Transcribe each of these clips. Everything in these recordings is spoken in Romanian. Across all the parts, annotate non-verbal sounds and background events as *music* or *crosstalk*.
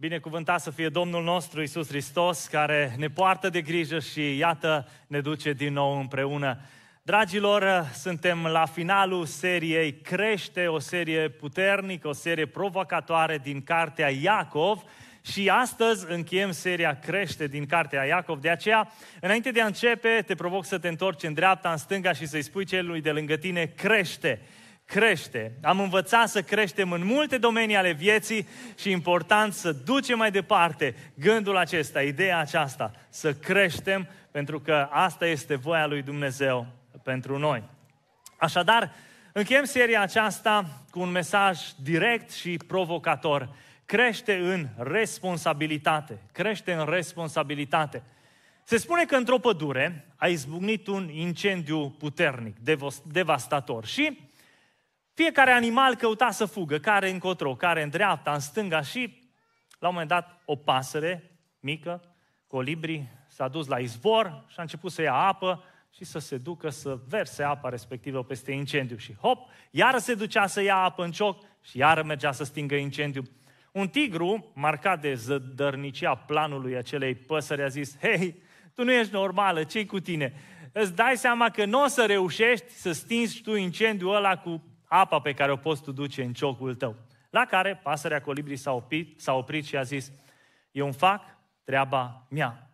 Binecuvântat să fie Domnul nostru Isus Hristos, care ne poartă de grijă și iată ne duce din nou împreună. Dragilor, suntem la finalul seriei Crește, o serie puternică, o serie provocatoare din cartea Iacov și astăzi încheiem seria Crește din cartea Iacov. De aceea, înainte de a începe, te provoc să te întorci în dreapta, în stânga și să-i spui celui de lângă tine, crește crește. Am învățat să creștem în multe domenii ale vieții și important să ducem mai departe gândul acesta, ideea aceasta, să creștem pentru că asta este voia lui Dumnezeu pentru noi. Așadar, încheiem seria aceasta cu un mesaj direct și provocator. Crește în responsabilitate. Crește în responsabilitate. Se spune că într-o pădure a izbucnit un incendiu puternic, devastator și fiecare animal căuta să fugă, care încotro, care în dreapta, în stânga și la un moment dat o pasăre mică, colibri, s-a dus la izvor și a început să ia apă și să se ducă să verse apa respectivă peste incendiu. Și hop, iară se ducea să ia apă în cioc și iară mergea să stingă incendiu. Un tigru, marcat de zădărnicia planului acelei păsări, a zis, hei, tu nu ești normală, ce cu tine? Îți dai seama că nu o să reușești să stingi tu incendiul ăla cu apa pe care o poți tu duce în ciocul tău. La care pasărea colibrii s-a oprit, s-a oprit și a zis, eu îmi fac treaba mea.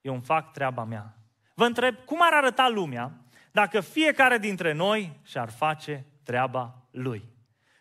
Eu îmi fac treaba mea. Vă întreb, cum ar arăta lumea dacă fiecare dintre noi și-ar face treaba lui?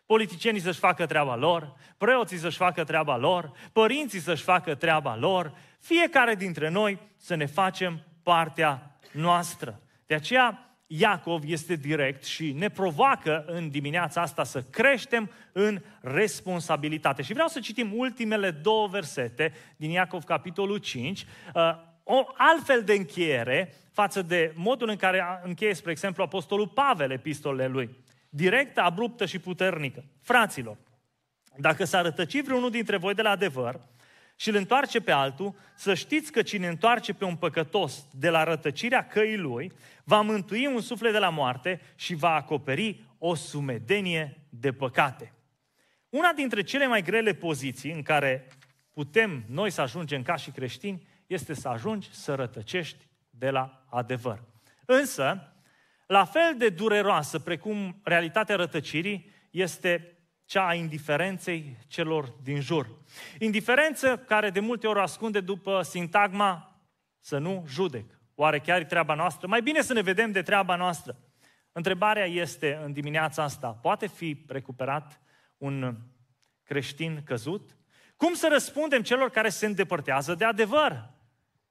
Politicienii să-și facă treaba lor, preoții să-și facă treaba lor, părinții să-și facă treaba lor, fiecare dintre noi să ne facem partea noastră. De aceea, Iacov este direct și ne provoacă în dimineața asta să creștem în responsabilitate. Și vreau să citim ultimele două versete din Iacov, capitolul 5, uh, o altfel de încheiere față de modul în care încheie, spre exemplu, Apostolul Pavel epistolele lui. Directă, abruptă și puternică. Fraților, dacă s-ar rătăci vreunul dintre voi de la adevăr, și îl întoarce pe altul, să știți că cine întoarce pe un păcătos de la rătăcirea căii lui, va mântui un suflet de la moarte și va acoperi o sumedenie de păcate. Una dintre cele mai grele poziții în care putem noi să ajungem ca și creștini este să ajungi să rătăcești de la adevăr. Însă, la fel de dureroasă precum realitatea rătăcirii este cea a indiferenței celor din jur. Indiferență care de multe ori ascunde după sintagma să nu judec. Oare chiar e treaba noastră? Mai bine să ne vedem de treaba noastră. Întrebarea este în dimineața asta, poate fi recuperat un creștin căzut? Cum să răspundem celor care se îndepărtează de adevăr?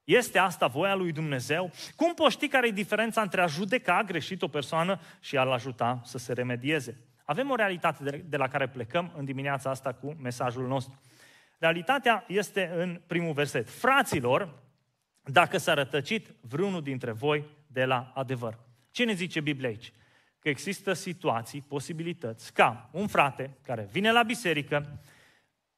Este asta voia lui Dumnezeu? Cum poți ști care e diferența între a judeca greșit o persoană și a-l ajuta să se remedieze? Avem o realitate de la care plecăm în dimineața asta cu mesajul nostru. Realitatea este în primul verset. Fraților, dacă s-a rătăcit vreunul dintre voi de la adevăr. Ce ne zice Biblia aici? Că există situații, posibilități, ca un frate care vine la biserică,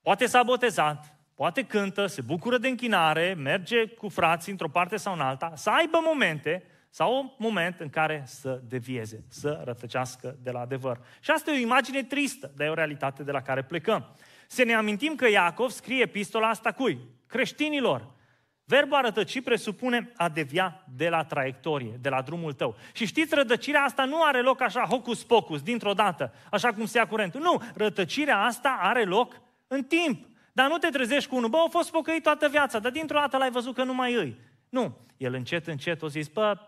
poate s-a botezat, poate cântă, se bucură de închinare, merge cu frații într-o parte sau în alta, să aibă momente sau un moment în care să devieze, să rătăcească de la adevăr. Și asta e o imagine tristă, dar e o realitate de la care plecăm. Să ne amintim că Iacov scrie epistola asta cui? Creștinilor. Verbul a rătăci presupune a devia de la traiectorie, de la drumul tău. Și știți, rătăcirea asta nu are loc așa hocus-pocus, dintr-o dată, așa cum se ia curentul. Nu, rătăcirea asta are loc în timp. Dar nu te trezești cu unul, bă, a fost pocăit toată viața, dar dintr-o dată l-ai văzut că nu mai îi. Nu, el încet, încet o zis, bă,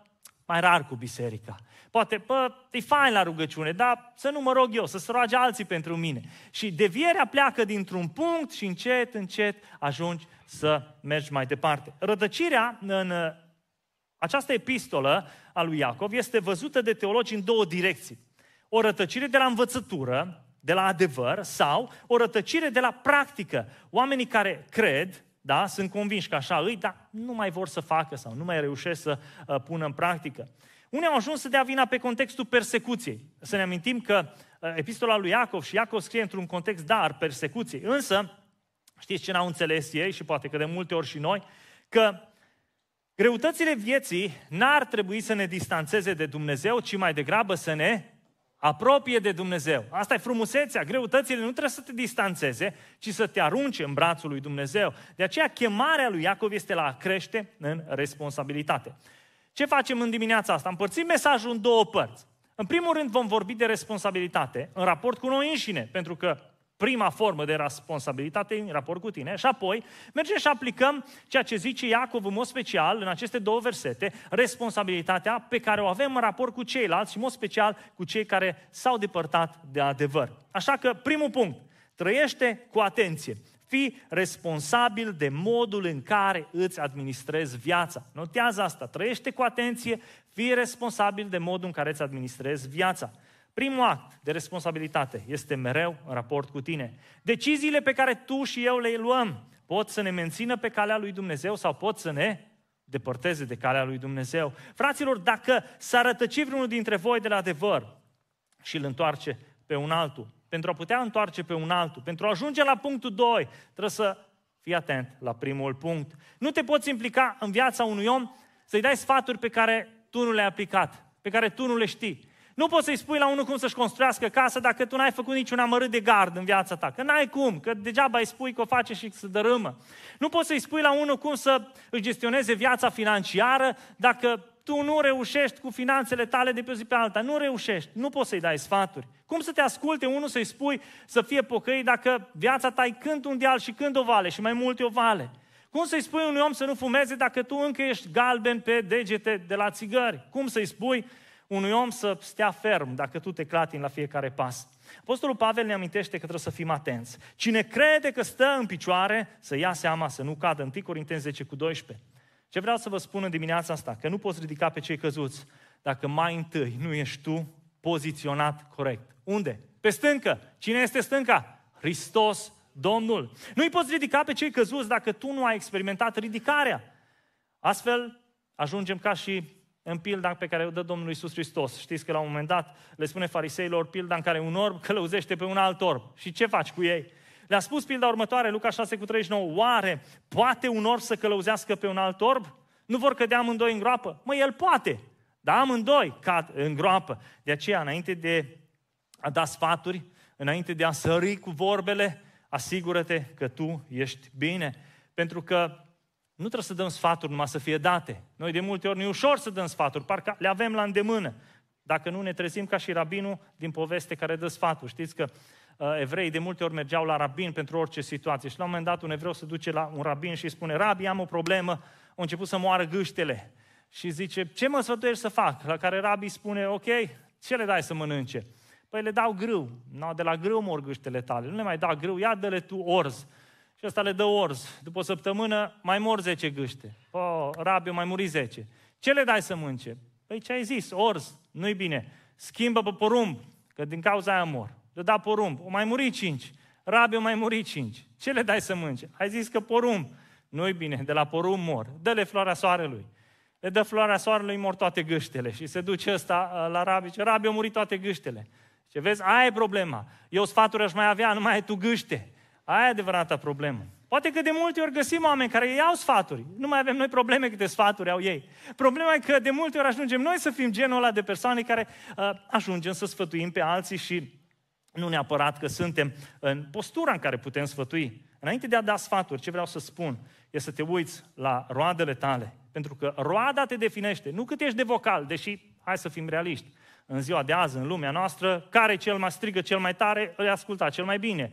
mai rar cu biserica. Poate, bă, e fain la rugăciune, dar să nu mă rog eu, să se roage alții pentru mine. Și devierea pleacă dintr-un punct și încet, încet ajungi să mergi mai departe. Rădăcirea în uh, această epistolă a lui Iacov este văzută de teologi în două direcții. O rătăcire de la învățătură, de la adevăr, sau o rătăcire de la practică. Oamenii care cred, da? Sunt convinși că așa îi, dar nu mai vor să facă sau nu mai reușesc să uh, pună în practică. Unii au ajuns să dea vina pe contextul persecuției. Să ne amintim că uh, epistola lui Iacov și Iacov scrie într-un context, da, al persecuției. Însă, știți ce n-au înțeles ei și poate că de multe ori și noi, că greutățile vieții n-ar trebui să ne distanțeze de Dumnezeu, ci mai degrabă să ne apropie de Dumnezeu. Asta e frumusețea, greutățile nu trebuie să te distanțeze, ci să te arunce în brațul lui Dumnezeu. De aceea chemarea lui Iacov este la a crește în responsabilitate. Ce facem în dimineața asta? Împărțim mesajul în două părți. În primul rând vom vorbi de responsabilitate în raport cu noi înșine, pentru că prima formă de responsabilitate în raport cu tine și apoi mergem și aplicăm ceea ce zice Iacov în mod special în aceste două versete, responsabilitatea pe care o avem în raport cu ceilalți și în mod special cu cei care s-au depărtat de adevăr. Așa că primul punct, trăiește cu atenție. Fii responsabil de modul în care îți administrezi viața. Notează asta, trăiește cu atenție, fii responsabil de modul în care îți administrezi viața. Primul act de responsabilitate este mereu în raport cu tine. Deciziile pe care tu și eu le luăm pot să ne mențină pe calea lui Dumnezeu sau pot să ne depărteze de calea lui Dumnezeu. Fraților, dacă s-ar rătăci vreunul dintre voi de la adevăr și îl întoarce pe un altul, pentru a putea întoarce pe un altul, pentru a ajunge la punctul 2, trebuie să fii atent la primul punct. Nu te poți implica în viața unui om să-i dai sfaturi pe care tu nu le-ai aplicat, pe care tu nu le știi. Nu poți să-i spui la unul cum să-și construiască casă dacă tu n-ai făcut niciun amărât de gard în viața ta. Că n-ai cum, că degeaba îi spui că o face și să dărâmă. Nu poți să-i spui la unul cum să își gestioneze viața financiară dacă tu nu reușești cu finanțele tale de pe o zi pe alta. Nu reușești, nu poți să-i dai sfaturi. Cum să te asculte unul să-i spui să fie pocăit dacă viața ta e când un deal și când o vale și mai multe o vale? Cum să-i spui unui om să nu fumeze dacă tu încă ești galben pe degete de la țigări? Cum să-i spui unui om să stea ferm dacă tu te clatini la fiecare pas. Apostolul Pavel ne amintește că trebuie să fim atenți. Cine crede că stă în picioare, să ia seama să nu cadă. 1 Corinteni 10 cu 12. Ce vreau să vă spun în dimineața asta? Că nu poți ridica pe cei căzuți dacă mai întâi nu ești tu poziționat corect. Unde? Pe stâncă. Cine este stânca? Hristos, Domnul. Nu-i poți ridica pe cei căzuți dacă tu nu ai experimentat ridicarea. Astfel, ajungem ca și în pilda pe care o dă Domnul Iisus Hristos. Știți că la un moment dat le spune fariseilor pilda în care un orb călăuzește pe un alt orb. Și ce faci cu ei? Le-a spus pilda următoare, Luca 6 cu 39, oare poate un orb să călăuzească pe un alt orb? Nu vor cădea amândoi în groapă? Măi, el poate, dar amândoi cad în groapă. De aceea, înainte de a da sfaturi, înainte de a sări cu vorbele, asigură-te că tu ești bine. Pentru că nu trebuie să dăm sfaturi numai să fie date. Noi de multe ori nu e ușor să dăm sfaturi, parcă le avem la îndemână. Dacă nu ne trezim ca și rabinul din poveste care dă sfaturi. Știți că uh, evrei de multe ori mergeau la rabin pentru orice situație și la un moment dat un evreu se duce la un rabin și îi spune, rabi, am o problemă, au început să moară gâștele. Și zice, ce mă sfătuiești să fac? La care rabi spune, ok, ce le dai să mănânce? Păi le dau grâu. No, de la grâu mor gâștele tale. Nu le mai da grâu, ia dă-le tu orz. Și ăsta le dă orz. După o săptămână mai mor 10 gâște. Oh, rabiu, mai muri 10. Ce le dai să mânce? Păi ce ai zis? Orz. Nu-i bine. Schimbă pe porumb, că din cauza aia mor. Le da porumb. O mai muri 5. Rabiu mai muri 5. Ce le dai să mânce? Ai zis că porumb. Nu-i bine, de la porumb mor. Dă-le floarea soarelui. Le dă floarea soarelui, mor toate gâștele. Și se duce ăsta uh, la rabi, ce rabi, au murit toate gâștele. Și vezi, aia e problema. Eu sfaturi aș mai avea, nu mai ai tu gâște. Aia e adevărata problemă. Poate că de multe ori găsim oameni care iau sfaturi. Nu mai avem noi probleme câte sfaturi au ei. Problema e că de multe ori ajungem noi să fim genul ăla de persoane care uh, ajungem să sfătuim pe alții și nu neapărat că suntem în postura în care putem sfătui. Înainte de a da sfaturi, ce vreau să spun e să te uiți la roadele tale. Pentru că roada te definește, nu cât ești de vocal, deși, hai să fim realiști, în ziua de azi, în lumea noastră, care cel mai strigă cel mai tare, îl asculta cel mai bine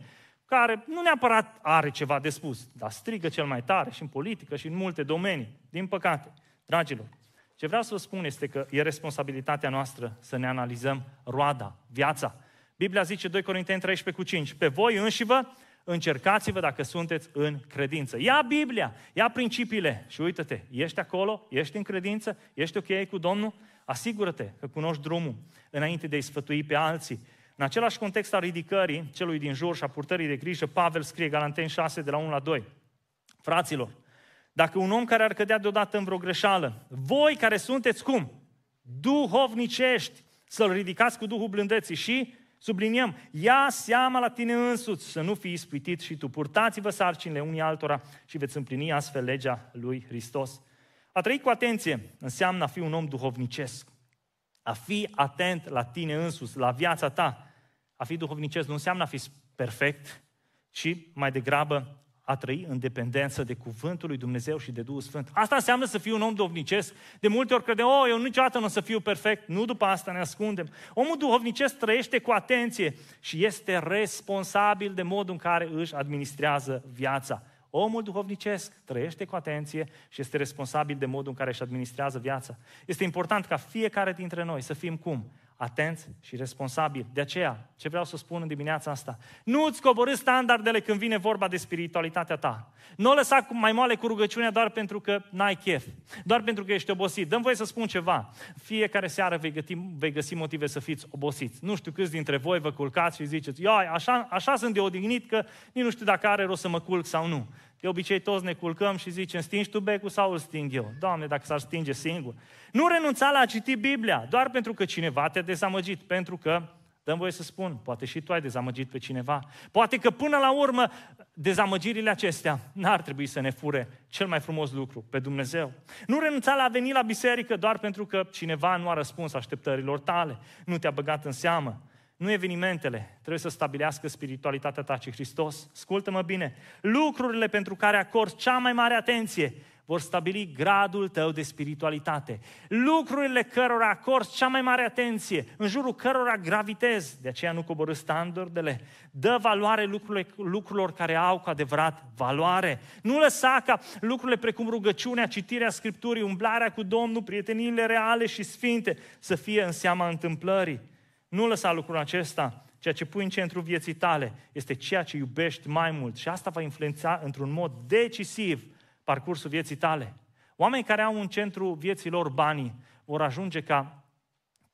care nu neapărat are ceva de spus, dar strigă cel mai tare și în politică și în multe domenii, din păcate. Dragilor, ce vreau să vă spun este că e responsabilitatea noastră să ne analizăm roada, viața. Biblia zice 2 Corinteni 13 cu 5, pe voi înși vă încercați-vă dacă sunteți în credință. Ia Biblia, ia principiile și uită-te, ești acolo, ești în credință, ești ok cu Domnul, asigură-te că cunoști drumul înainte de a-i sfătui pe alții în același context al ridicării celui din jur și a purtării de grijă, Pavel scrie Galanteni 6 de la 1 la 2. Fraților, dacă un om care ar cădea deodată în vreo greșeală, voi care sunteți cum? Duhovnicești, să-l ridicați cu Duhul blândeții și subliniem, ia seama la tine însuți să nu fii ispitit și tu. Purtați-vă sarcinile unii altora și veți împlini astfel legea lui Hristos. A trăi cu atenție înseamnă a fi un om duhovnicesc. A fi atent la tine însuți, la viața ta. A fi duhovnicesc nu înseamnă a fi perfect, ci mai degrabă a trăi în dependență de cuvântul lui Dumnezeu și de Duhul Sfânt. Asta înseamnă să fii un om duhovnicesc. De multe ori credem, oh, eu niciodată nu o să fiu perfect. Nu după asta ne ascundem. Omul duhovnicesc trăiește cu atenție și este responsabil de modul în care își administrează viața. Omul duhovnicesc trăiește cu atenție și este responsabil de modul în care își administrează viața. Este important ca fiecare dintre noi să fim cum? Atenți și responsabili. De aceea, ce vreau să spun în dimineața asta, nu îți coborâ standardele când vine vorba de spiritualitatea ta. Nu o lăsa mai moale cu rugăciunea doar pentru că n-ai chef, doar pentru că ești obosit. Dăm voie să spun ceva. Fiecare seară vei, găti, vei găsi motive să fiți obosiți. Nu știu câți dintre voi vă culcați și ziceți, ia, așa, așa sunt de odihnit că nici nu știu dacă are rost să mă culc sau nu. De obicei toți ne culcăm și zicem, stingi tu becul sau îl sting eu? Doamne, dacă s-ar stinge singur. Nu renunța la a citi Biblia, doar pentru că cineva te-a dezamăgit, pentru că, dăm voie să spun, poate și tu ai dezamăgit pe cineva. Poate că până la urmă dezamăgirile acestea n-ar trebui să ne fure cel mai frumos lucru, pe Dumnezeu. Nu renunța la a veni la biserică doar pentru că cineva nu a răspuns așteptărilor tale, nu te-a băgat în seamă. Nu evenimentele trebuie să stabilească spiritualitatea ta, ci Hristos. Ascultă-mă bine. Lucrurile pentru care acorzi cea mai mare atenție vor stabili gradul tău de spiritualitate. Lucrurile cărora acorzi cea mai mare atenție, în jurul cărora gravitezi, de aceea nu coborâ standardele, dă valoare lucrurile, lucrurilor care au cu adevărat valoare. Nu lăsa ca lucrurile precum rugăciunea, citirea Scripturii, umblarea cu Domnul, prieteniile reale și sfinte să fie în seama întâmplării. Nu lăsa lucrul acesta. Ceea ce pui în centru vieții tale este ceea ce iubești mai mult și asta va influența într-un mod decisiv parcursul vieții tale. Oamenii care au în centru vieții lor banii vor ajunge ca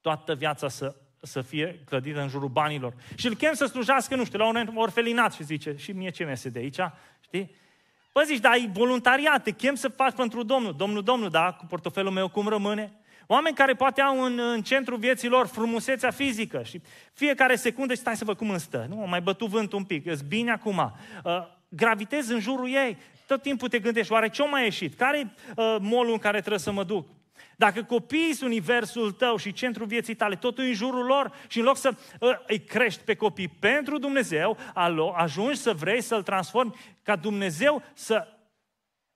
toată viața să, să fie clădită în jurul banilor. Și îl chem să slujească, nu știu, la un orfelinat și zice, și mie ce mi de aici, știi? Păi zici, dar e voluntariat, te chem să faci pentru Domnul. Domnul, Domnul, da, cu portofelul meu cum rămâne? Oameni care poate au în, în centru vieții lor frumusețea fizică și fiecare secundă stai să văd cum îmi stă. Nu, mai bătut vânt un pic, îți bine acum. Uh, gravitezi în jurul ei. Tot timpul te gândești, oare ce-o mai ieșit? Care e uh, molul în care trebuie să mă duc? Dacă copiii sunt universul tău și centrul vieții tale, totul în jurul lor și în loc să uh, îi crești pe copii pentru Dumnezeu, alo, ajungi să vrei să-l transformi ca Dumnezeu să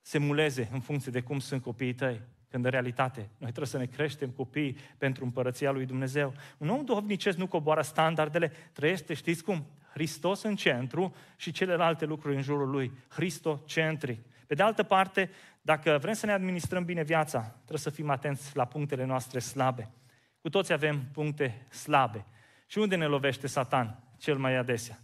se muleze în funcție de cum sunt copiii tăi. Când în realitate noi trebuie să ne creștem copiii pentru împărăția lui Dumnezeu. Un om duhovnicesc nu coboară standardele, trăiește, știți cum? Hristos în centru și celelalte lucruri în jurul lui. Hristocentric. Pe de altă parte, dacă vrem să ne administrăm bine viața, trebuie să fim atenți la punctele noastre slabe. Cu toți avem puncte slabe. Și unde ne lovește Satan cel mai adesea?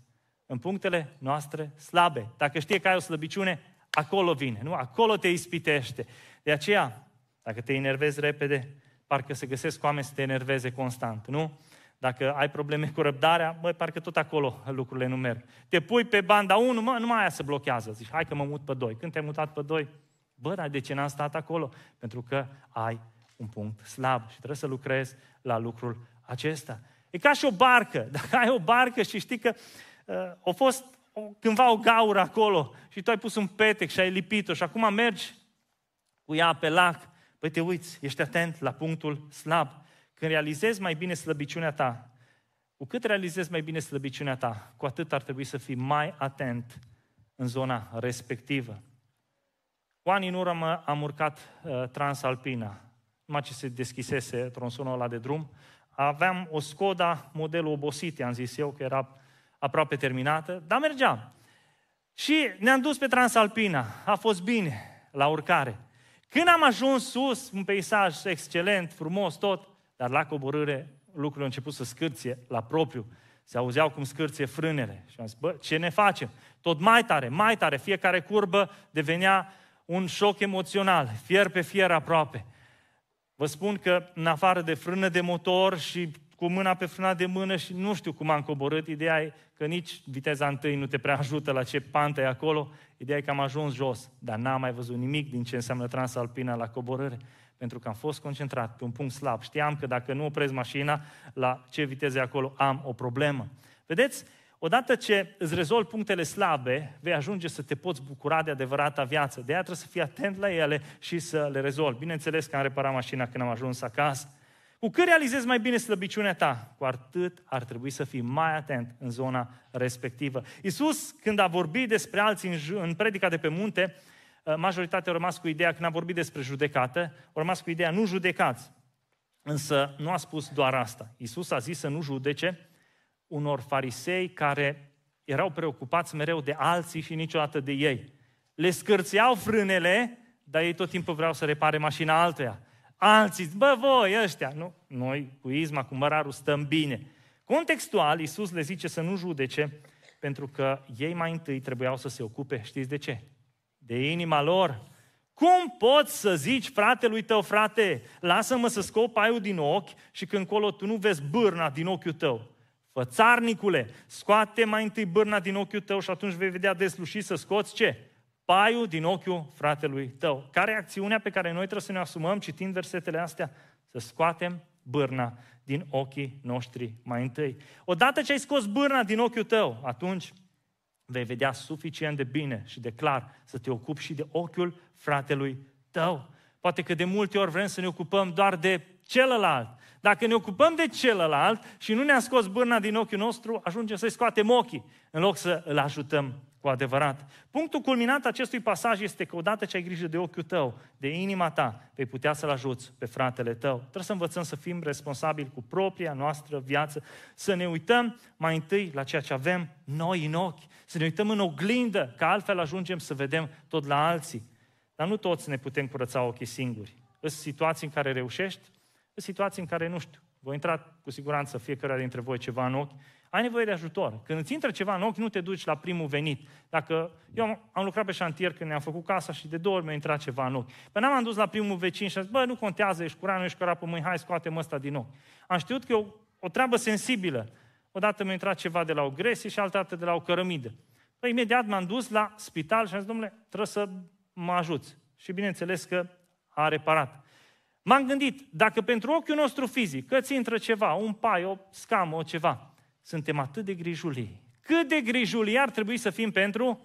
În punctele noastre slabe. Dacă știe că ai o slăbiciune, acolo vine, nu? Acolo te ispitește. De aceea, dacă te enervezi repede, parcă se găsesc oameni să te enerveze constant, nu? Dacă ai probleme cu răbdarea, băi, parcă tot acolo lucrurile nu merg. Te pui pe banda 1, mă, numai aia se blochează. Zici, hai că mă mut pe 2. Când te-ai mutat pe 2, bă, dar de ce n-am stat acolo? Pentru că ai un punct slab și trebuie să lucrezi la lucrul acesta. E ca și o barcă. *laughs* Dacă ai o barcă și știi că uh, a fost o, cândva o gaură acolo și tu ai pus un petec și ai lipit-o și acum mergi cu ea pe lac, Păi te uiți, ești atent la punctul slab. Când realizezi mai bine slăbiciunea ta, cu cât realizezi mai bine slăbiciunea ta, cu atât ar trebui să fii mai atent în zona respectivă. Cu ani în urmă am urcat uh, Transalpina, numai ce se deschisese tronsonul ăla de drum. Aveam o Skoda modelul obosit, am zis eu, că era aproape terminată, dar mergeam. Și ne-am dus pe Transalpina, a fost bine la urcare. Când am ajuns sus, un peisaj excelent, frumos, tot, dar la coborâre lucrurile au început să scârție la propriu. Se auzeau cum scârție frânele. Și am zis, bă, ce ne facem? Tot mai tare, mai tare. Fiecare curbă devenea un șoc emoțional, fier pe fier aproape. Vă spun că în afară de frână de motor și cu mâna pe frâna de mână și nu știu cum am coborât, ideea e că nici viteza întâi nu te prea ajută la ce pantă e acolo, ideea e că am ajuns jos, dar n-am mai văzut nimic din ce înseamnă transalpina la coborâre, pentru că am fost concentrat pe un punct slab. Știam că dacă nu opresc mașina, la ce viteză e acolo, am o problemă. Vedeți? Odată ce îți rezolvi punctele slabe, vei ajunge să te poți bucura de adevărata viață. De aia trebuie să fii atent la ele și să le rezolvi. Bineînțeles că am reparat mașina când am ajuns acasă. Cu cât realizezi mai bine slăbiciunea ta, cu atât ar trebui să fii mai atent în zona respectivă. Iisus, când a vorbit despre alții în, în predica de pe munte, uh, majoritatea au rămas cu ideea, când a vorbit despre judecată, au rămas cu ideea, nu judecați. Însă nu a spus doar asta. Iisus a zis să nu judece unor farisei care erau preocupați mereu de alții și niciodată de ei. Le scârțeau frânele, dar ei tot timpul vreau să repare mașina altuia. Alții, bă, voi ăștia, nu, noi cu Izma, cu Măraru stăm bine. Contextual, Iisus le zice să nu judece, pentru că ei mai întâi trebuiau să se ocupe, știți de ce? De inima lor. Cum poți să zici fratelui tău, frate, lasă-mă să scop paiul din ochi și când colo tu nu vezi bârna din ochiul tău? Fățarnicule, scoate mai întâi bârna din ochiul tău și atunci vei vedea deslușit să scoți ce? Paiul din ochiul fratelui tău. Care e acțiunea pe care noi trebuie să ne asumăm citind versetele astea? Să scoatem bârna din ochii noștri mai întâi. Odată ce ai scos bârna din ochiul tău, atunci vei vedea suficient de bine și de clar să te ocupi și de ochiul fratelui tău. Poate că de multe ori vrem să ne ocupăm doar de celălalt. Dacă ne ocupăm de celălalt și nu ne-a scos bârna din ochiul nostru, ajungem să-i scoatem ochii, în loc să îl ajutăm cu adevărat. Punctul culminant acestui pasaj este că odată ce ai grijă de ochiul tău, de inima ta, vei putea să-l ajuți pe fratele tău. Trebuie să învățăm să fim responsabili cu propria noastră viață, să ne uităm mai întâi la ceea ce avem noi în ochi, să ne uităm în oglindă, că altfel ajungem să vedem tot la alții. Dar nu toți ne putem curăța ochii singuri. Sunt situații în care reușești, sunt situații în care nu știu. Voi intra cu siguranță fiecare dintre voi ceva în ochi ai nevoie de ajutor. Când îți intră ceva în ochi, nu te duci la primul venit. Dacă eu am lucrat pe șantier când ne-am făcut casa și de două ori mi-a intrat ceva în ochi. Păi n-am dus la primul vecin și a zis, bă, nu contează, ești curat, nu ești curat pe mâini, hai, scoatem ăsta din ochi. Am știut că e o, o treabă sensibilă. Odată mi-a intrat ceva de la o gresie și altă dată de la o cărămidă. Păi imediat m-am dus la spital și am zis, domnule, trebuie să mă ajuți. Și bineînțeles că a reparat. M-am gândit, dacă pentru ochiul nostru fizic, că ți intră ceva, un pai, o scamă, o ceva, suntem atât de grijulii. Cât de grijulii ar trebui să fim pentru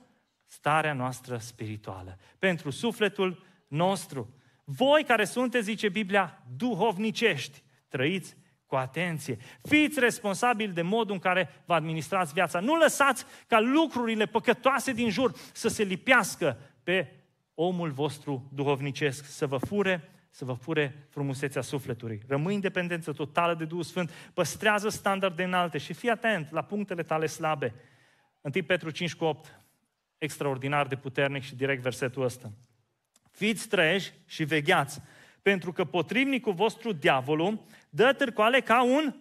starea noastră spirituală, pentru sufletul nostru. Voi care sunteți, zice Biblia, duhovnicești, trăiți cu atenție. Fiți responsabili de modul în care vă administrați viața. Nu lăsați ca lucrurile păcătoase din jur să se lipească pe omul vostru duhovnicesc, să vă fure să vă fure frumusețea sufletului. Rămâi în dependență totală de Duhul Sfânt, păstrează standarde înalte și fii atent la punctele tale slabe. 1 Petru 5 cu 8, extraordinar de puternic și direct versetul ăsta. Fiți treji și vegheați, pentru că potrivnicul vostru, diavolul, dă târcoale ca un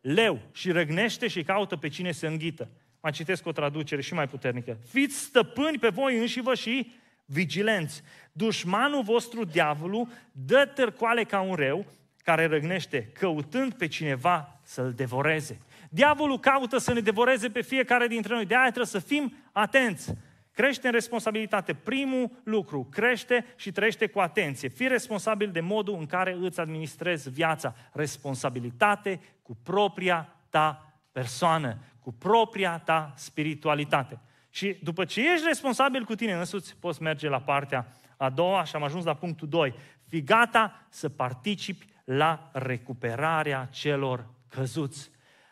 leu și răgnește și caută pe cine să înghită. Mai citesc o traducere și mai puternică. Fiți stăpâni pe voi înși vă și vigilenți. Dușmanul vostru, diavolul, dă târcoale ca un reu care răgnește, căutând pe cineva să-l devoreze. Diavolul caută să ne devoreze pe fiecare dintre noi. De aia trebuie să fim atenți. Crește în responsabilitate. Primul lucru, crește și trăiește cu atenție. Fii responsabil de modul în care îți administrezi viața. Responsabilitate cu propria ta persoană, cu propria ta spiritualitate. Și după ce ești responsabil cu tine însuți, poți merge la partea a doua și am ajuns la punctul 2. Fii gata să participi la recuperarea celor căzuți.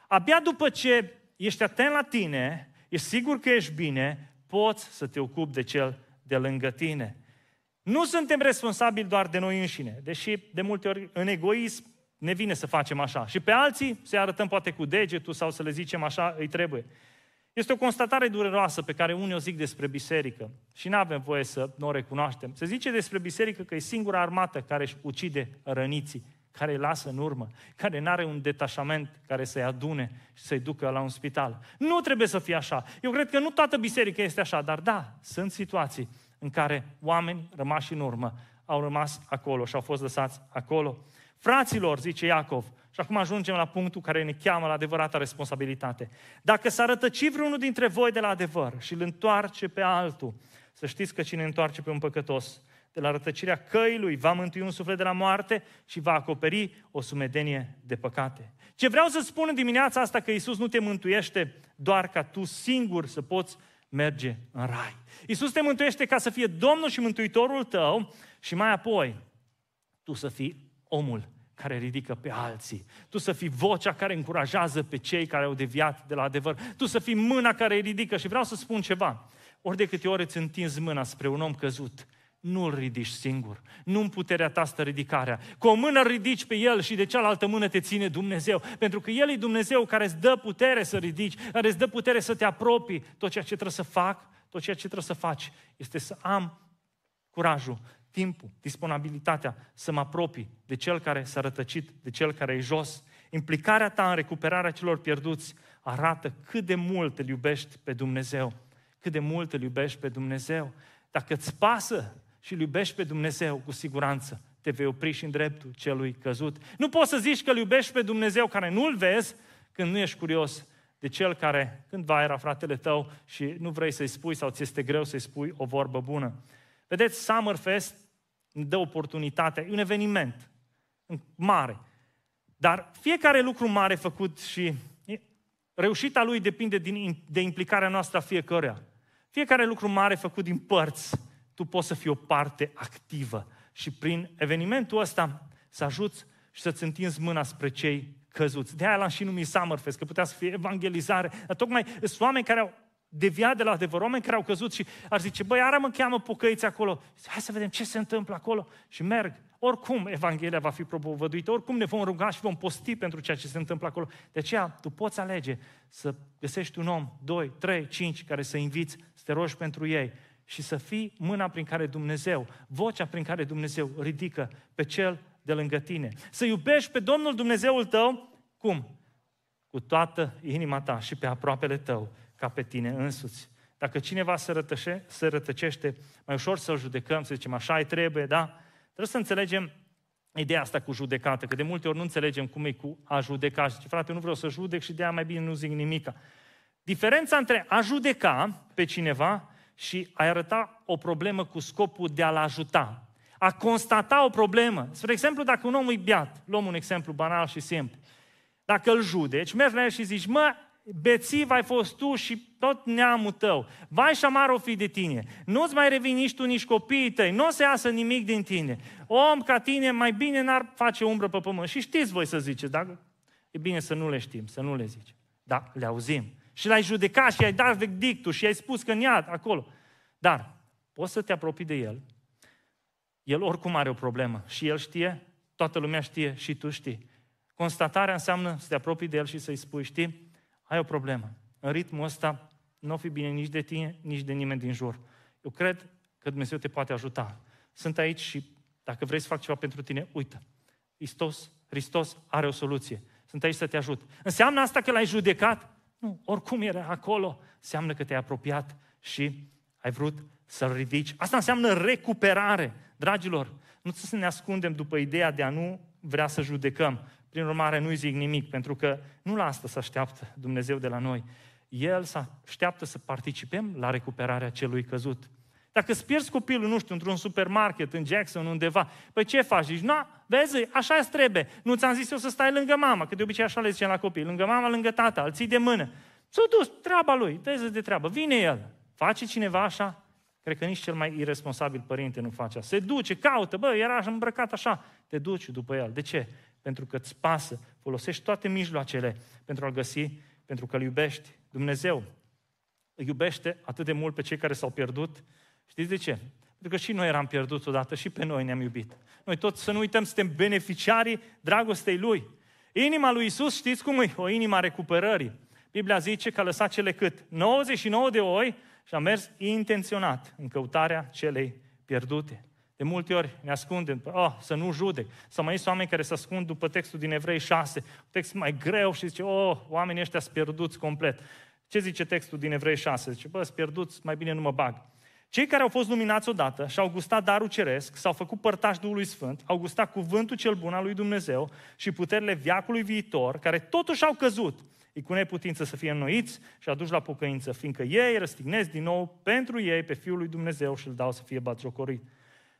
Abia după ce ești atent la tine, ești sigur că ești bine, poți să te ocupi de cel de lângă tine. Nu suntem responsabili doar de noi înșine, deși de multe ori în egoism ne vine să facem așa. Și pe alții să arătăm poate cu degetul sau să le zicem așa, îi trebuie. Este o constatare dureroasă pe care unii o zic despre biserică și nu avem voie să nu o recunoaștem. Se zice despre biserică că e singura armată care își ucide răniții, care îi lasă în urmă, care nu are un detașament care să-i adune și să-i ducă la un spital. Nu trebuie să fie așa. Eu cred că nu toată biserica este așa, dar da, sunt situații în care oameni rămași în urmă au rămas acolo și au fost lăsați acolo. Fraților, zice Iacov, și acum ajungem la punctul care ne cheamă la adevărata responsabilitate. Dacă s-a rătăci vreunul dintre voi de la adevăr și îl întoarce pe altul, să știți că cine întoarce pe un păcătos, de la rătăcirea căii lui va mântui un suflet de la moarte și va acoperi o sumedenie de păcate. Ce vreau să spun în dimineața asta că Isus nu te mântuiește doar ca tu singur să poți merge în rai. Isus te mântuiește ca să fie Domnul și Mântuitorul tău și mai apoi tu să fii omul care ridică pe alții. Tu să fii vocea care încurajează pe cei care au deviat de la adevăr. Tu să fii mâna care ridică. Și vreau să spun ceva. Ori de câte ori îți întinzi mâna spre un om căzut, nu-l ridici singur. Nu în puterea ta stă ridicarea. Cu o mână ridici pe el și de cealaltă mână te ține Dumnezeu. Pentru că El e Dumnezeu care îți dă putere să ridici, care îți dă putere să te apropii. Tot ceea ce trebuie să fac, tot ceea ce trebuie să faci, este să am curajul, timpul, disponibilitatea să mă apropii de cel care s-a rătăcit, de cel care e jos. Implicarea ta în recuperarea celor pierduți arată cât de mult îl iubești pe Dumnezeu. Cât de mult îl iubești pe Dumnezeu. Dacă îți pasă și îl iubești pe Dumnezeu, cu siguranță te vei opri și în dreptul celui căzut. Nu poți să zici că îl iubești pe Dumnezeu care nu-l vezi când nu ești curios de cel care cândva era fratele tău și nu vrei să-i spui sau ți este greu să-i spui o vorbă bună. Vedeți, Summerfest dă oportunitatea, e un eveniment mare. Dar fiecare lucru mare făcut și reușita lui depinde din, de implicarea noastră a fiecăruia. Fiecare lucru mare făcut din părți, tu poți să fii o parte activă și prin evenimentul ăsta să ajuți și să-ți întinzi mâna spre cei căzuți. De aia l-am și numit Summerfest, că putea să fie evangelizare. Dar tocmai sunt oameni care au deviat de la adevăr, oameni care au căzut și ar zice, băi, ara mă cheamă pocăiți acolo. Hai să vedem ce se întâmplă acolo. Și merg. Oricum Evanghelia va fi propovăduită, oricum ne vom ruga și vom posti pentru ceea ce se întâmplă acolo. De aceea, tu poți alege să găsești un om, doi, trei, cinci, care să inviți, să te rogi pentru ei și să fii mâna prin care Dumnezeu, vocea prin care Dumnezeu ridică pe cel de lângă tine. Să iubești pe Domnul Dumnezeul tău, cum? Cu toată inima ta și pe aproapele tău, ca pe tine însuți. Dacă cineva se, rătășe, se rătăcește, mai ușor să-l judecăm, să zicem așa trebuie, da? Trebuie să înțelegem ideea asta cu judecată, că de multe ori nu înțelegem cum e cu a judeca. Și frate, eu nu vreau să judec și de aia mai bine nu zic nimica. Diferența între a judeca pe cineva și a arăta o problemă cu scopul de a-l ajuta. A constata o problemă. Spre exemplu, dacă un om e biat, luăm un exemplu banal și simplu. Dacă îl judeci, mergi la el și zici, mă, bețiv ai fost tu și tot neamul tău. Vai și șamar o fi de tine. Nu-ți mai revin nici tu, nici copiii tăi. Nu o să iasă nimic din tine. Om ca tine mai bine n-ar face umbră pe pământ. Și știți voi să ziceți, dar e bine să nu le știm, să nu le zici. Da, le auzim. Și l-ai judecat și ai dat verdictul și ai spus că în iad acolo. Dar poți să te apropii de el. El oricum are o problemă. Și el știe, toată lumea știe și tu știi. Constatarea înseamnă să te apropii de el și să-i spui, știi, ai o problemă. În ritmul ăsta nu o fi bine nici de tine, nici de nimeni din jur. Eu cred că Dumnezeu te poate ajuta. Sunt aici și dacă vrei să fac ceva pentru tine, uită. Hristos, Hristos are o soluție. Sunt aici să te ajut. Înseamnă asta că l-ai judecat? Nu, oricum era acolo. Înseamnă că te-ai apropiat și ai vrut să-l ridici. Asta înseamnă recuperare. Dragilor, nu să ne ascundem după ideea de a nu vrea să judecăm. Prin urmare, nu-i zic nimic, pentru că nu la asta se așteaptă Dumnezeu de la noi. El se așteaptă să participăm la recuperarea celui căzut. Dacă îți pierzi copilul, nu știu, într-un supermarket, în Jackson, undeva, păi ce faci? Zici, nu, vezi, așa îți trebuie. Nu ți-am zis eu să stai lângă mama, că de obicei așa le zicem la copii, lângă mama, lângă tata, îl ții de mână. S-a dus, treaba lui, vezi de treabă, vine el. Face cineva așa? Cred că nici cel mai irresponsabil părinte nu face asta. Se duce, caută, bă, era așa îmbrăcat așa. Te duci după el. De ce? Pentru că îți pasă. Folosești toate mijloacele pentru a-L găsi, pentru că îl iubești. Dumnezeu îi iubește atât de mult pe cei care s-au pierdut. Știți de ce? Pentru că și noi eram pierduți odată, și pe noi ne-am iubit. Noi toți, să nu uităm, suntem beneficiarii dragostei Lui. Inima lui Isus, știți cum e? O inima recuperării. Biblia zice că a lăsat cele cât? 99 de oi și a mers intenționat în căutarea celei pierdute. De multe ori ne ascundem, oh, să nu judec. Sau mai sunt oameni care se ascund după textul din Evrei 6, un text mai greu și zice, oh, oamenii ăștia sunt pierduți complet. Ce zice textul din Evrei 6? Zice, bă, sunt pierduți, mai bine nu mă bag. Cei care au fost luminați odată și au gustat darul ceresc, s-au făcut părtași Duhului Sfânt, au gustat cuvântul cel bun al lui Dumnezeu și puterile viacului viitor, care totuși au căzut, îi cu neputință să fie înnoiți și aduși la pocăință, fiindcă ei răstignesc din nou pentru ei pe Fiul lui Dumnezeu și îl dau să fie batjocorit.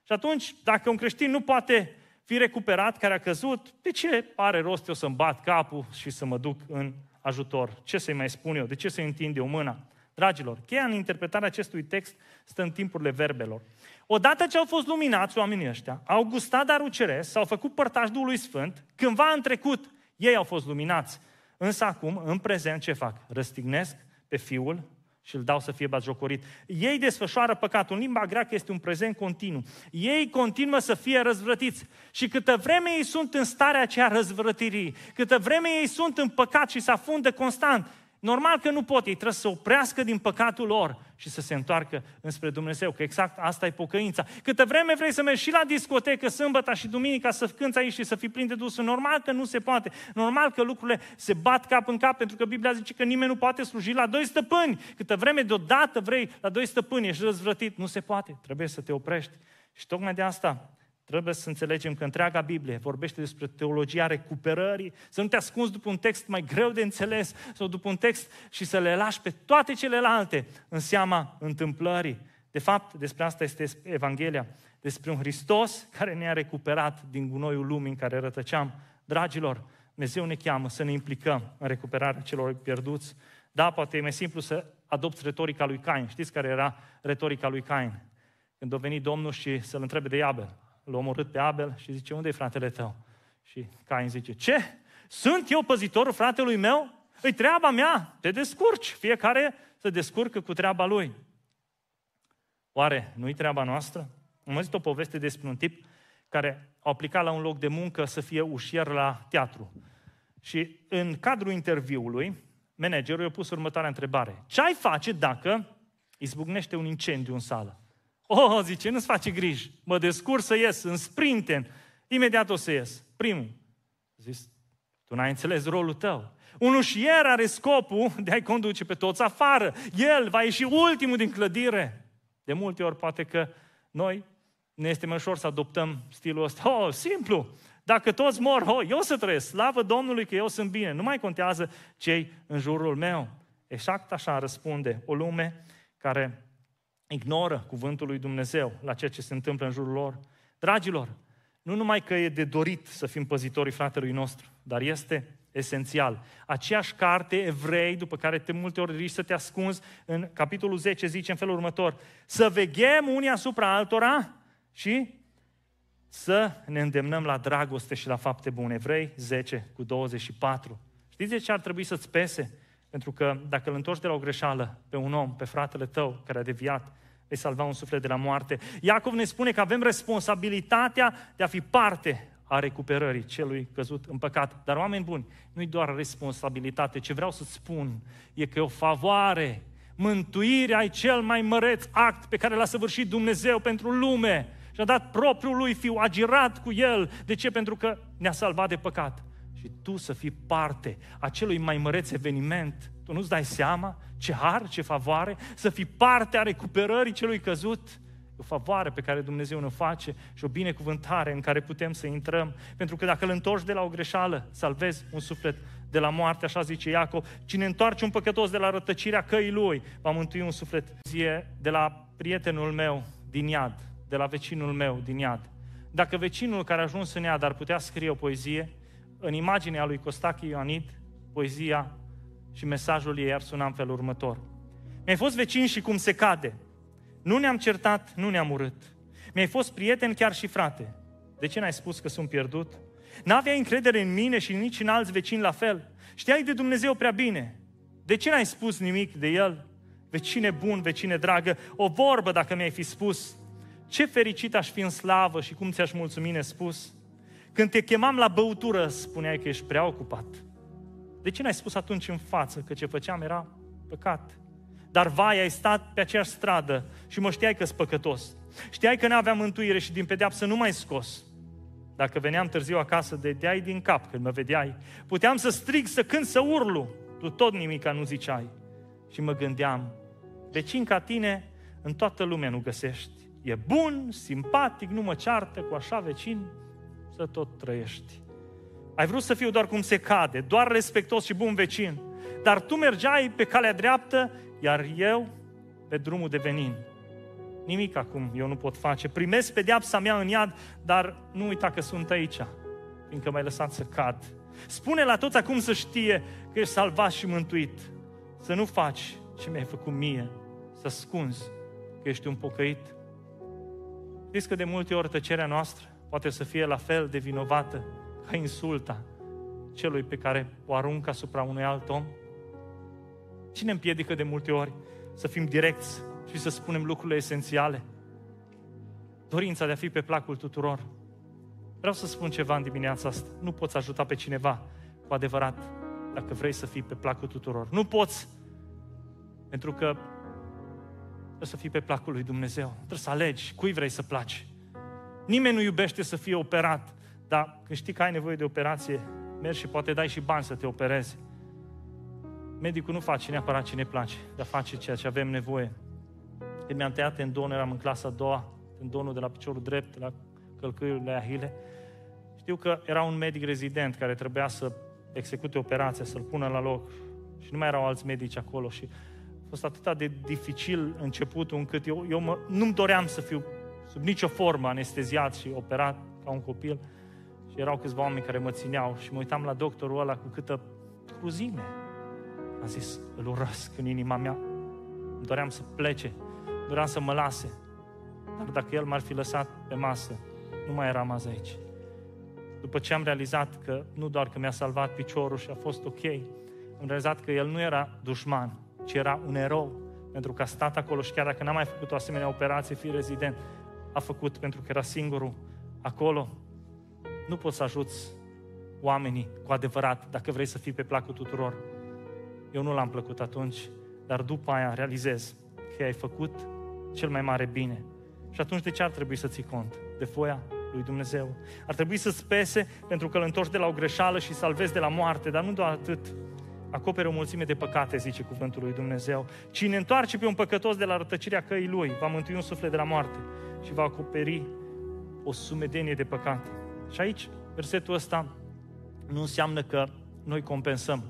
Și atunci, dacă un creștin nu poate fi recuperat, care a căzut, de ce are rost eu să-mi bat capul și să mă duc în ajutor? Ce să-i mai spun eu? De ce să-i întind eu mâna? Dragilor, cheia în interpretarea acestui text stă în timpurile verbelor. Odată ce au fost luminați oamenii ăștia, au gustat darul ceresc, s-au făcut părtași Duhului Sfânt, cândva în trecut ei au fost luminați. Însă acum, în prezent, ce fac? Răstignesc pe Fiul și îl dau să fie batjocorit. Ei desfășoară păcatul. În limba greacă este un prezent continuu. Ei continuă să fie răzvrătiți. Și câtă vreme ei sunt în starea aceea răzvrătirii, câtă vreme ei sunt în păcat și se afundă constant, Normal că nu pot, ei trebuie să se oprească din păcatul lor și să se întoarcă înspre Dumnezeu, că exact asta e pocăința. Câtă vreme vrei să mergi și la discotecă sâmbătă și duminica să cânți aici și să fii plin de Duhul, normal că nu se poate. Normal că lucrurile se bat cap în cap, pentru că Biblia zice că nimeni nu poate sluji la doi stăpâni. Câtă vreme deodată vrei la doi stăpâni, ești răzvrătit, nu se poate, trebuie să te oprești. Și tocmai de asta Trebuie să înțelegem că întreaga Biblie vorbește despre teologia recuperării, să nu te ascunzi după un text mai greu de înțeles sau după un text și să le lași pe toate celelalte în seama întâmplării. De fapt, despre asta este Evanghelia, despre un Hristos care ne-a recuperat din gunoiul lumii în care rătăceam. Dragilor, Dumnezeu ne cheamă să ne implicăm în recuperarea celor pierduți. Da, poate e mai simplu să adopți retorica lui Cain. Știți care era retorica lui Cain? Când a venit Domnul și să-l întrebe de Abel l-a omorât pe Abel și zice, unde e fratele tău? Și Cain zice, ce? Sunt eu păzitorul fratelui meu? Îi treaba mea, te descurci, fiecare să descurcă cu treaba lui. Oare nu-i treaba noastră? Am auzit o poveste despre un tip care a aplicat la un loc de muncă să fie ușier la teatru. Și în cadrul interviului, managerul i-a pus următoarea întrebare. Ce ai face dacă izbucnește un incendiu în sală? Oh, zice, nu-ți face griji, mă descurc să ies în sprinten, imediat o să ies. Primul. Zis, tu n-ai înțeles rolul tău. Un ușier are scopul de a-i conduce pe toți afară. El va ieși ultimul din clădire. De multe ori poate că noi ne este mai ușor să adoptăm stilul ăsta. Oh, simplu. Dacă toți mor, oh, eu să trăiesc. Slavă Domnului că eu sunt bine. Nu mai contează cei în jurul meu. Exact așa răspunde o lume care ignoră cuvântul lui Dumnezeu la ceea ce se întâmplă în jurul lor. Dragilor, nu numai că e de dorit să fim păzitorii fratelui nostru, dar este esențial. Aceeași carte, Evrei, după care te multe ori riști să te ascunzi, în capitolul 10 zice în felul următor, să veghem unii asupra altora și să ne îndemnăm la dragoste și la fapte bune. Evrei 10 cu 24. Știți de ce ar trebui să-ți pese? Pentru că dacă îl întorci de la o greșeală pe un om, pe fratele tău care a deviat, vei salva un suflet de la moarte. Iacov ne spune că avem responsabilitatea de a fi parte a recuperării celui căzut în păcat. Dar, oameni buni, nu-i doar responsabilitate. Ce vreau să spun e că e o favoare. Mântuirea e cel mai măreț act pe care l-a săvârșit Dumnezeu pentru lume. Și a dat propriul lui fiu, a girat cu el. De ce? Pentru că ne-a salvat de păcat. Și tu să fii parte a celui mai măreț eveniment. Tu nu-ți dai seama ce har, ce favoare, să fii parte a recuperării celui căzut. E o favoare pe care Dumnezeu ne face și o binecuvântare în care putem să intrăm. Pentru că dacă îl întorci de la o greșeală, salvezi un suflet de la moarte, așa zice Iacov, cine întoarce un păcătos de la rătăcirea căii lui, va mântui un suflet. Zie de la prietenul meu din iad, de la vecinul meu din iad. Dacă vecinul care a ajuns în iad ar putea scrie o poezie, în imaginea lui Costache Ioanid, poezia și mesajul ei ar suna în felul următor. Mi-ai fost vecin și cum se cade. Nu ne-am certat, nu ne-am urât. Mi-ai fost prieten chiar și frate. De ce n-ai spus că sunt pierdut? N-aveai încredere în mine și nici în alți vecini la fel. Știai de Dumnezeu prea bine. De ce n-ai spus nimic de El? Vecine bun, vecine dragă, o vorbă dacă mi-ai fi spus. Ce fericit aș fi în slavă și cum ți-aș mulțumi nespus. Când te chemam la băutură, spuneai că ești prea ocupat. De ce n-ai spus atunci în față că ce făceam era păcat? Dar vai, ai stat pe aceeași stradă și mă știai că-s păcătos. Știai că n-aveam mântuire și din pedeapsă nu mai scos. Dacă veneam târziu acasă, de deai din cap când mă vedeai. Puteam să strig, să cânt, să urlu. Tu tot nimica nu ziceai. Și mă gândeam, vecin ca tine în toată lumea nu găsești. E bun, simpatic, nu mă ceartă cu așa vecin, să tot trăiești. Ai vrut să fiu doar cum se cade, doar respectos și bun vecin. Dar tu mergeai pe calea dreaptă, iar eu pe drumul de venin. Nimic acum eu nu pot face. Primesc pedeapsa mea în iad, dar nu uita că sunt aici, fiindcă m-ai lăsat să cad. Spune la toți acum să știe că ești salvat și mântuit. Să nu faci ce mi-ai făcut mie să ascunzi că ești un pocăit. Știți că de multe ori tăcerea noastră poate să fie la fel de vinovată ca insulta celui pe care o aruncă asupra unui alt om? Cine împiedică de multe ori să fim direcți și să spunem lucrurile esențiale? Dorința de a fi pe placul tuturor. Vreau să spun ceva în dimineața asta. Nu poți ajuta pe cineva cu adevărat dacă vrei să fii pe placul tuturor. Nu poți, pentru că trebuie să fii pe placul lui Dumnezeu. Trebuie să alegi cui vrei să placi. Nimeni nu iubește să fie operat, dar când știi că ai nevoie de operație, mergi și poate dai și bani să te operezi. Medicul nu face neapărat ce ne place, dar face ceea ce avem nevoie. Când mi-am tăiat tendonul, eram în clasa a doua, tendonul de la piciorul drept, de la călcâiurile ahile. Știu că era un medic rezident care trebuia să execute operația, să-l pună la loc și nu mai erau alți medici acolo și a fost atât de dificil începutul încât eu, eu mă, nu-mi doream să fiu sub nicio formă anesteziat și operat ca un copil. Și erau câțiva oameni care mă țineau și mă uitam la doctorul ăla cu câtă cruzime. Am zis, îl urăsc în inima mea. Îmi doream să plece, doream să mă lase. Dar dacă el m-ar fi lăsat pe masă, nu mai eram azi aici. După ce am realizat că nu doar că mi-a salvat piciorul și a fost ok, am realizat că el nu era dușman, ci era un erou. Pentru că a stat acolo și chiar dacă n-a mai făcut o asemenea operație, fi rezident, a făcut pentru că era singurul acolo. Nu poți să ajuți oamenii cu adevărat dacă vrei să fii pe placul tuturor. Eu nu l-am plăcut atunci, dar după aia realizez că ai făcut cel mai mare bine. Și atunci de ce ar trebui să ții cont? De foia lui Dumnezeu. Ar trebui să-ți pese pentru că îl întorci de la o greșeală și salvezi de la moarte, dar nu doar atât. Acopere o mulțime de păcate, zice cuvântul lui Dumnezeu. Cine întoarce pe un păcătos de la rătăcirea căii lui, va mântui un suflet de la moarte și va acoperi o sumedenie de păcate. Și aici, versetul ăsta nu înseamnă că noi compensăm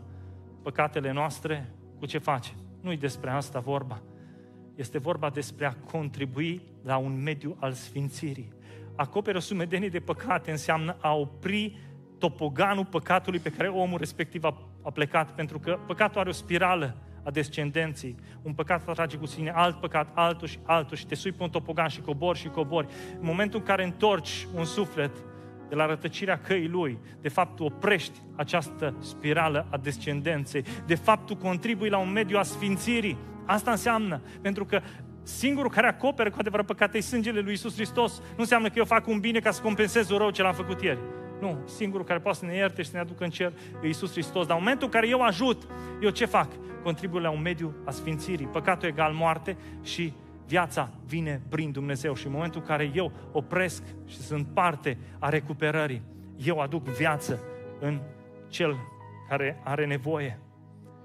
păcatele noastre cu ce facem. Nu-i despre asta vorba. Este vorba despre a contribui la un mediu al sfințirii. Acoperi o sumedenie de păcate înseamnă a opri topoganul păcatului pe care omul respectiv a, a plecat, pentru că păcatul are o spirală a descendenței. Un păcat atrage cu sine alt păcat, altul și altul și te sui pe un topogan și cobori și cobori. În momentul în care întorci un suflet de la rătăcirea căii lui, de fapt tu oprești această spirală a descendenței, de fapt tu contribui la un mediu a sfințirii. Asta înseamnă, pentru că singurul care acoperă cu adevărat păcate e sângele lui Isus Hristos. Nu înseamnă că eu fac un bine ca să compensez un rău ce l-am făcut ieri. Nu, singurul care poate să ne ierte și să ne aducă în cer e Isus Hristos. Dar în momentul în care eu ajut, eu ce fac? Contribui la un mediu a sfințirii. Păcatul egal moarte și viața vine prin Dumnezeu. Și în momentul în care eu opresc și sunt parte a recuperării, eu aduc viață în cel care are nevoie.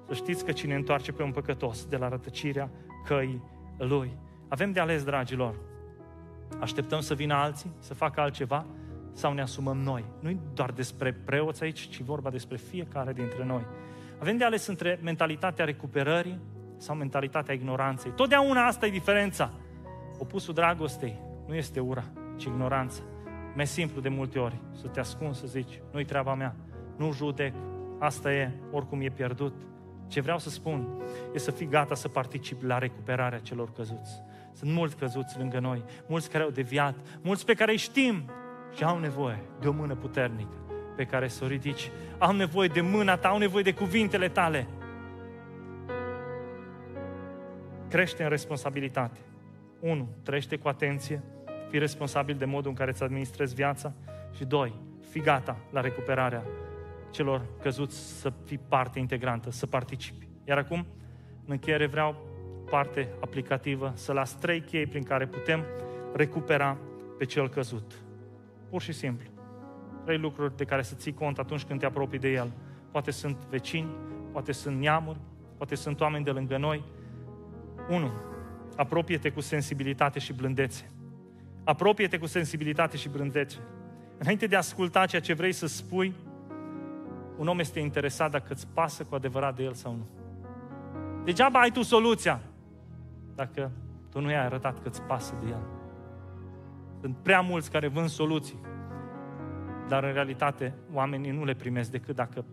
Să știți că cine întoarce pe un păcătos de la rătăcirea căii lui. Avem de ales, dragilor. Așteptăm să vină alții, să facă altceva sau ne asumăm noi. Nu e doar despre preoți aici, ci vorba despre fiecare dintre noi. Avem de ales între mentalitatea recuperării sau mentalitatea ignoranței. Totdeauna asta e diferența. Opusul dragostei nu este ura, ci ignoranța. Mai simplu de multe ori să te ascunzi, să zici, nu-i treaba mea, nu judec, asta e, oricum e pierdut. Ce vreau să spun e să fii gata să participi la recuperarea celor căzuți. Sunt mulți căzuți lângă noi, mulți care au deviat, mulți pe care îi știm și au nevoie de o mână puternică pe care să o ridici. Au nevoie de mâna ta, au nevoie de cuvintele tale. Crește în responsabilitate. 1. Trăiește cu atenție, fii responsabil de modul în care îți administrezi viața. Și 2. Fii gata la recuperarea celor căzuți să fii parte integrantă, să participi. Iar acum, în încheiere, vreau parte aplicativă, să las trei chei prin care putem recupera pe cel căzut. Pur și simplu. Trei lucruri de care să ții cont atunci când te apropii de el. Poate sunt vecini, poate sunt neamuri, poate sunt oameni de lângă noi. 1. Apropie-te cu sensibilitate și blândețe. Apropie-te cu sensibilitate și blândețe. Înainte de a asculta ceea ce vrei să spui, un om este interesat dacă îți pasă cu adevărat de el sau nu. Degeaba ai tu soluția dacă tu nu i-ai arătat că îți pasă de el. Sunt prea mulți care vând soluții, dar în realitate oamenii nu le primesc decât dacă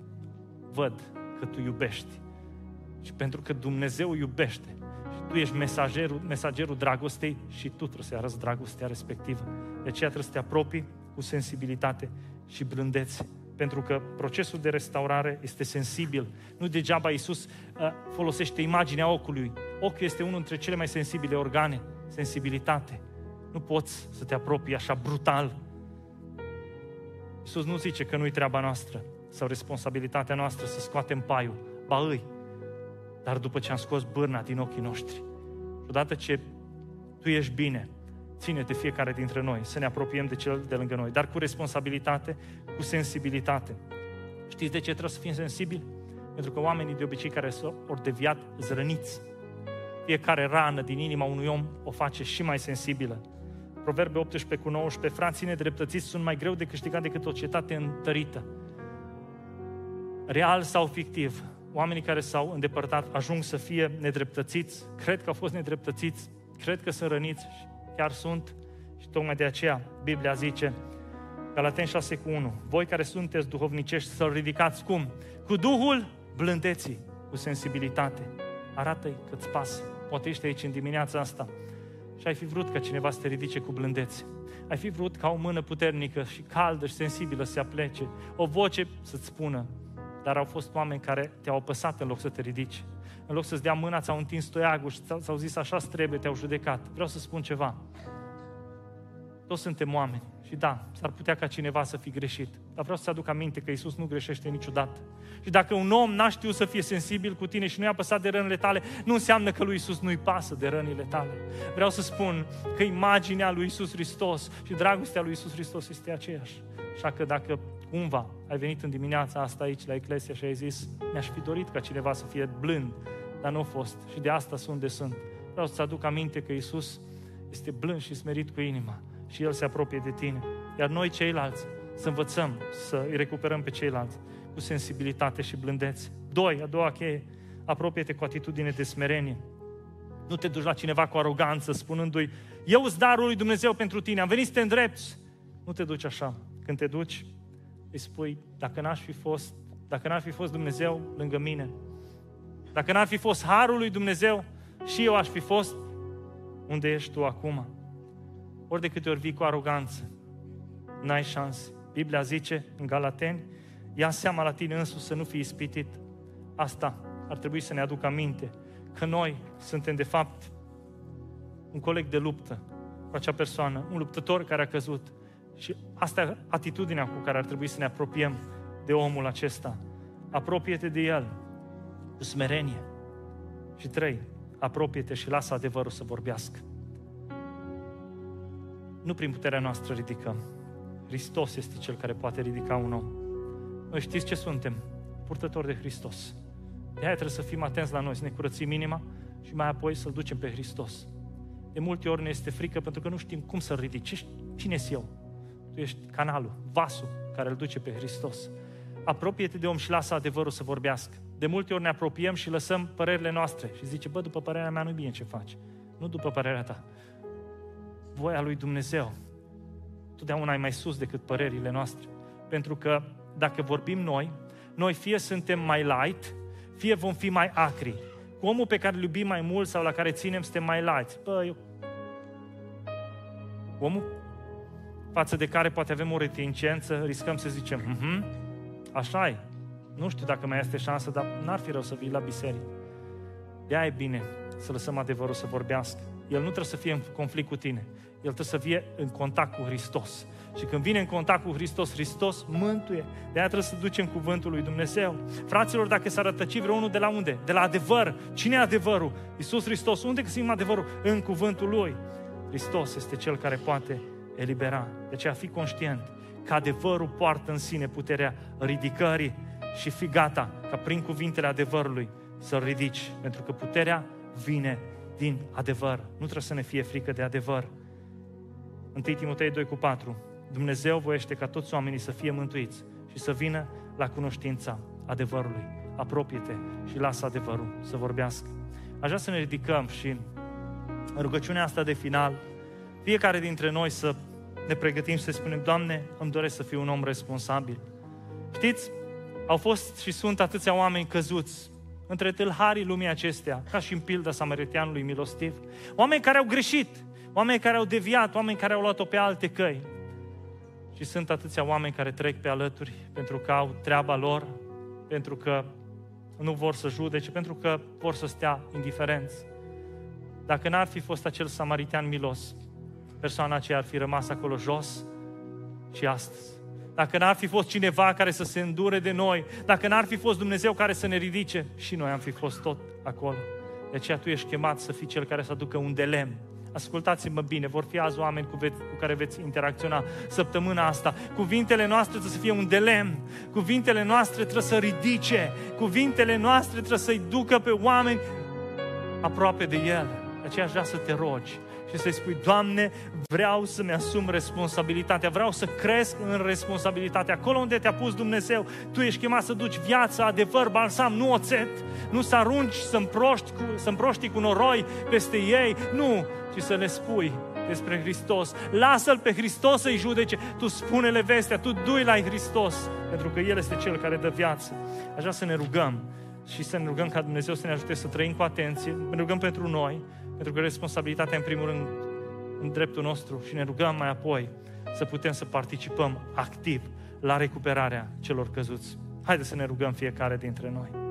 văd că tu iubești Și pentru că Dumnezeu iubește și tu ești mesagerul, mesagerul dragostei și tu trebuie să arăți dragostea respectivă. De aceea trebuie să te apropii cu sensibilitate și blândețe. Pentru că procesul de restaurare este sensibil. Nu degeaba Iisus uh, folosește imaginea ocului. Ochiul este unul dintre cele mai sensibile organe. Sensibilitate. Nu poți să te apropii așa brutal. Iisus nu zice că nu-i treaba noastră sau responsabilitatea noastră să scoatem paiul. Ba îi. Dar după ce am scos bârna din ochii noștri, odată ce tu ești bine, ține de fiecare dintre noi să ne apropiem de cel de lângă noi, dar cu responsabilitate, cu sensibilitate. Știți de ce trebuie să fim sensibili? Pentru că oamenii de obicei care s-au ori deviat zrăniți. Fiecare rană din inima unui om o face și mai sensibilă. Proverbe 18 cu 19, frații nedreptățiți sunt mai greu de câștigat decât o cetate întărită. Real sau fictiv, oamenii care s-au îndepărtat ajung să fie nedreptățiți, cred că au fost nedreptățiți, cred că sunt răniți și chiar sunt. Și tocmai de aceea Biblia zice, Galaten 6 cu 1, voi care sunteți duhovnicești să-L ridicați cum? Cu Duhul blândeții, cu sensibilitate. Arată-i că-ți pasă. Poate ești aici în dimineața asta și ai fi vrut ca cineva să te ridice cu blândețe. Ai fi vrut ca o mână puternică și caldă și sensibilă să se aplece, o voce să-ți spună, dar au fost oameni care te-au apăsat în loc să te ridici. În loc să-ți dea mâna, ți-au întins toiagul și ți-au zis așa trebuie, te-au judecat. Vreau să spun ceva. Toți suntem oameni. Și da, s-ar putea ca cineva să fi greșit. Dar vreau să aduc aminte că Isus nu greșește niciodată. Și dacă un om n-a știut să fie sensibil cu tine și nu i-a păsat de rănile tale, nu înseamnă că lui Isus nu-i pasă de rănile tale. Vreau să spun că imaginea lui Isus Hristos și dragostea lui Isus Hristos este aceeași. Așa că dacă cumva ai venit în dimineața asta aici la Eclesia și ai zis, mi-aș fi dorit ca cineva să fie blând, dar nu a fost. Și de asta sunt de sunt. Vreau să-ți aduc aminte că Isus este blând și smerit cu inima și El se apropie de tine. Iar noi ceilalți să învățăm să îi recuperăm pe ceilalți cu sensibilitate și blândețe. Doi, a doua cheie, apropie-te cu atitudine de smerenie. Nu te duci la cineva cu aroganță, spunându-i, eu îți darul lui Dumnezeu pentru tine, am venit să te îndrepți. Nu te duci așa. Când te duci, îi spui, dacă n-aș fi fost, dacă n-ar fi fost Dumnezeu lângă mine, dacă n-ar fi fost harul lui Dumnezeu, și eu aș fi fost unde ești tu acum. Ori de câte ori vii cu aroganță, n-ai șanse. Biblia zice în Galateni, ia seama la tine însuți să nu fii ispitit. Asta ar trebui să ne aducă aminte, că noi suntem de fapt un coleg de luptă cu acea persoană, un luptător care a căzut. Și asta e atitudinea cu care ar trebui să ne apropiem de omul acesta. Apropie-te de el cu smerenie. Și trei, apropie-te și lasă adevărul să vorbească. Nu prin puterea noastră ridicăm. Hristos este Cel care poate ridica un om. Noi știți ce suntem? Purtători de Hristos. De aia trebuie să fim atenți la noi, să ne curățim inima și mai apoi să-L ducem pe Hristos. De multe ori ne este frică pentru că nu știm cum să-L ridici. Cine sunt eu? Tu ești canalul, vasul care îl duce pe Hristos. Apropie-te de om și lasă adevărul să vorbească. De multe ori ne apropiem și lăsăm părerile noastre și zice, bă, după părerea mea nu bine ce faci. Nu după părerea ta. Voia lui Dumnezeu. Totdeauna e mai sus decât părerile noastre. Pentru că dacă vorbim noi, noi fie suntem mai light, fie vom fi mai acri. Cu omul pe care îl iubim mai mult sau la care ținem, suntem mai light. Bă, eu... Omul față de care poate avem o reticență, riscăm să zicem, mm-hmm, așa e, nu știu dacă mai este șansă, dar n-ar fi rău să vii la biserică. de e bine să lăsăm adevărul să vorbească. El nu trebuie să fie în conflict cu tine. El trebuie să fie în contact cu Hristos. Și când vine în contact cu Hristos, Hristos mântuie. De aia trebuie să ducem cuvântul lui Dumnezeu. Fraților, dacă s-ar rătăci vreunul de la unde? De la adevăr. Cine e adevărul? Iisus Hristos. Unde găsim adevărul? În cuvântul Lui. Hristos este Cel care poate elibera. De aceea fi conștient că adevărul poartă în sine puterea ridicării și fi gata ca prin cuvintele adevărului să-l ridici. Pentru că puterea vine din adevăr. Nu trebuie să ne fie frică de adevăr. 1 Timotei 2 cu 4. Dumnezeu voiește ca toți oamenii să fie mântuiți și să vină la cunoștința adevărului. Apropie-te și lasă adevărul să vorbească. Aș vrea să ne ridicăm și în rugăciunea asta de final, fiecare dintre noi să ne pregătim și să spunem, Doamne, îmi doresc să fiu un om responsabil. Știți, au fost și sunt atâția oameni căzuți între tâlharii lumii acestea, ca și în pilda samaritianului milostiv. Oameni care au greșit, oameni care au deviat, oameni care au luat-o pe alte căi. Și sunt atâția oameni care trec pe alături pentru că au treaba lor, pentru că nu vor să judece, pentru că vor să stea indiferenți. Dacă n-ar fi fost acel samaritean milos, persoana aceea ar fi rămas acolo jos și astăzi. Dacă n-ar fi fost cineva care să se îndure de noi, dacă n-ar fi fost Dumnezeu care să ne ridice, și noi am fi fost tot acolo. De aceea tu ești chemat să fii cel care să aducă un de lemn. Ascultați-mă bine, vor fi azi oameni cu, veți, cu care veți interacționa săptămâna asta. Cuvintele noastre trebuie să fie un de lemn. Cuvintele noastre trebuie să ridice. Cuvintele noastre trebuie să-i ducă pe oameni aproape de El. De aceea aș vrea să te rogi și să-i spui, Doamne, vreau să-mi asum responsabilitatea, vreau să cresc în responsabilitate. Acolo unde te-a pus Dumnezeu, tu ești chemat să duci viața, adevăr, balsam, nu oțet, nu să arunci, să împroști cu, să împroști cu noroi peste ei, nu, ci să le spui despre Hristos. Lasă-L pe Hristos să-i judece. Tu spune-le vestea, tu dui la Hristos, pentru că El este Cel care dă viață. Aș vrea să ne rugăm și să ne rugăm ca Dumnezeu să ne ajute să trăim cu atenție, ne rugăm pentru noi, pentru că responsabilitatea, în primul rând, în dreptul nostru și ne rugăm mai apoi să putem să participăm activ la recuperarea celor căzuți. Haideți să ne rugăm fiecare dintre noi.